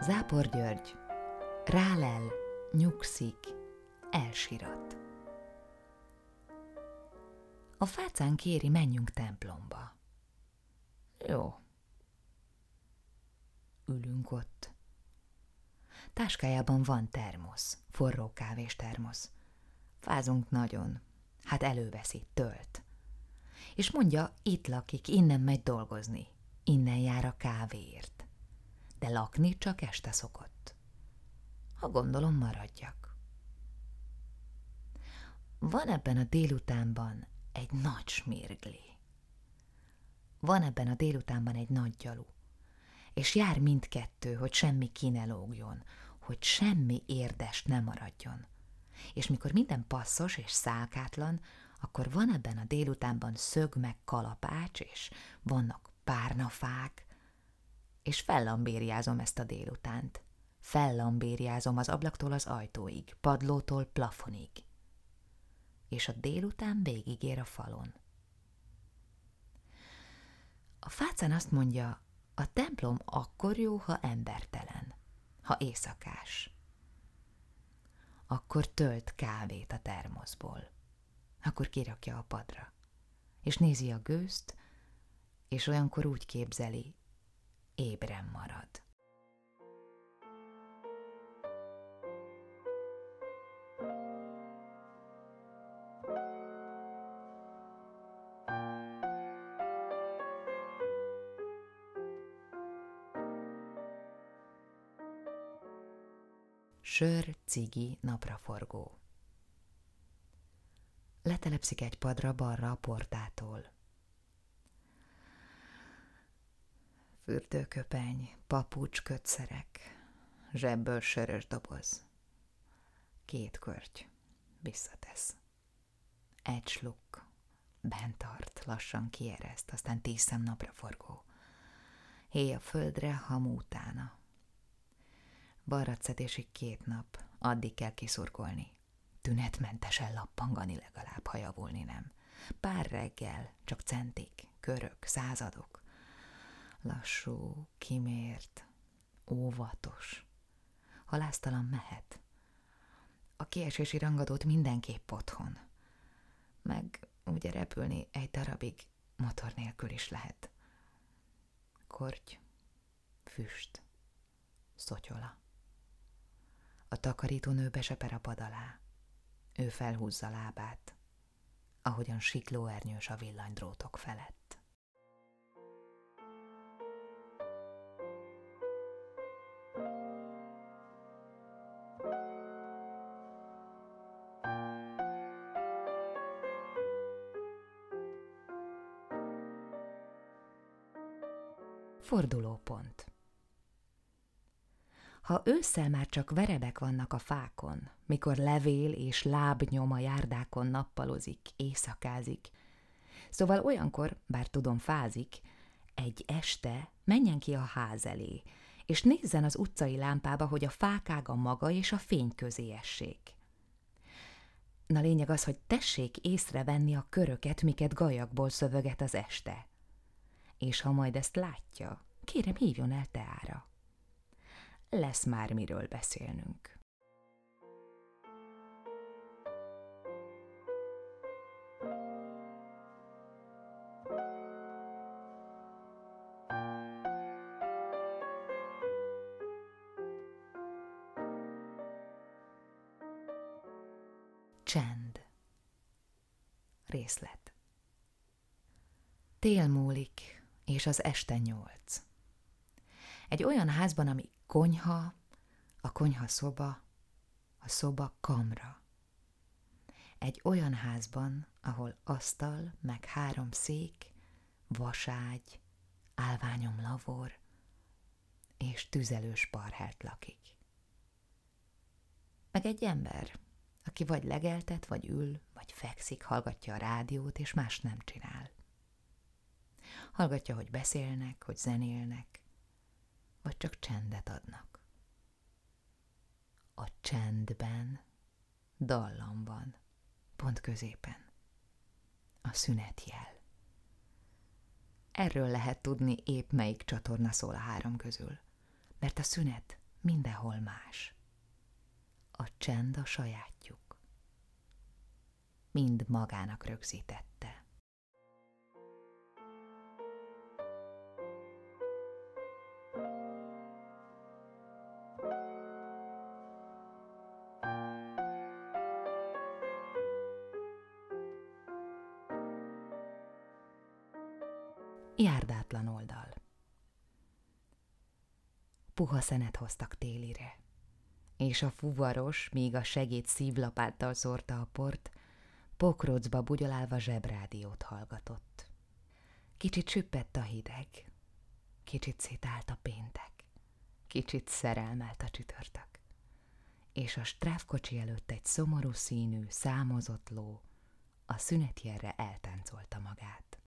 Zápor György, rálel, nyugszik, elsirat. A fácán kéri, menjünk templomba. Jó. Ülünk ott. Táskájában van termosz, forró kávés termosz. Fázunk nagyon. Hát előveszi, tölt. És mondja, itt lakik, innen megy dolgozni. Innen jár a kávéért. De lakni csak este szokott. Ha gondolom, maradjak. Van ebben a délutánban egy nagy smirgli. Van ebben a délutánban egy nagy gyalu, és jár mindkettő, hogy semmi ki ne lógjon, hogy semmi érdest ne maradjon. És mikor minden passzos és szálkátlan, akkor van ebben a délutánban szög meg kalapács, és vannak párnafák, és fellambériázom ezt a délutánt. Fellambériázom az ablaktól az ajtóig, padlótól plafonig. És a délután végigér a falon. A fácán azt mondja, a templom akkor jó, ha embertelen, ha éjszakás. Akkor tölt kávét a termoszból. Akkor kirakja a padra. És nézi a gőzt, és olyankor úgy képzeli, ébren marad. Sör, cigi, napraforgó. Letelepszik egy padra balra a portától. Fürdőköpeny, papucs, kötszerek, zsebből sörös doboz. Két körty, visszatesz. Egy sluk, bent tart, lassan kiereszt, aztán tíz szem napra forgó. Héj a földre, hamu utána. Barratszedésig két nap, addig kell kiszurkolni. Tünetmentesen lappangani legalább, ha javulni nem. Pár reggel, csak centik, körök, századok. Lassú, kimért, óvatos. Halásztalan mehet. A kiesési rangadót mindenképp otthon. Meg ugye repülni egy darabig motor nélkül is lehet. Korty, füst, szotyola. A takarítónő beseper a pad alá. Ő felhúzza lábát, ahogyan siklóernyős a villanydrótok felett. Fordulópont ha ősszel már csak verebek vannak a fákon, mikor levél és lábnyom a járdákon nappalozik, éjszakázik. Szóval olyankor, bár tudom fázik, egy este menjen ki a ház elé, és nézzen az utcai lámpába, hogy a fákág a maga és a fény közé essék. Na lényeg az, hogy tessék észrevenni a köröket, miket gajakból szövöget az este. És ha majd ezt látja, kérem hívjon el teára lesz már miről beszélnünk. Csend. Részlet. Tél múlik, és az este nyolc. Egy olyan házban, ami konyha, a konyha szoba, a szoba kamra. Egy olyan házban, ahol asztal, meg három szék, vaságy, álványom lavor és tüzelős parhelt lakik. Meg egy ember, aki vagy legeltet, vagy ül, vagy fekszik, hallgatja a rádiót, és más nem csinál. Hallgatja, hogy beszélnek, hogy zenélnek, vagy csak csendet adnak. A csendben dallam van, pont középen. A szünetjel. Erről lehet tudni épp melyik csatorna szól a három közül, mert a szünet mindenhol más. A csend a sajátjuk. Mind magának rögzítette. Járdátlan oldal Puha szenet hoztak télire, és a fuvaros, míg a segéd szívlapáttal szórta a port, pokrocba bugyolálva zsebrádiót hallgatott. Kicsit süppett a hideg, kicsit szétállt a péntek, kicsit szerelmelt a csütörtök, és a stráfkocsi előtt egy szomorú színű, számozott ló a szünetjelre eltáncolta magát.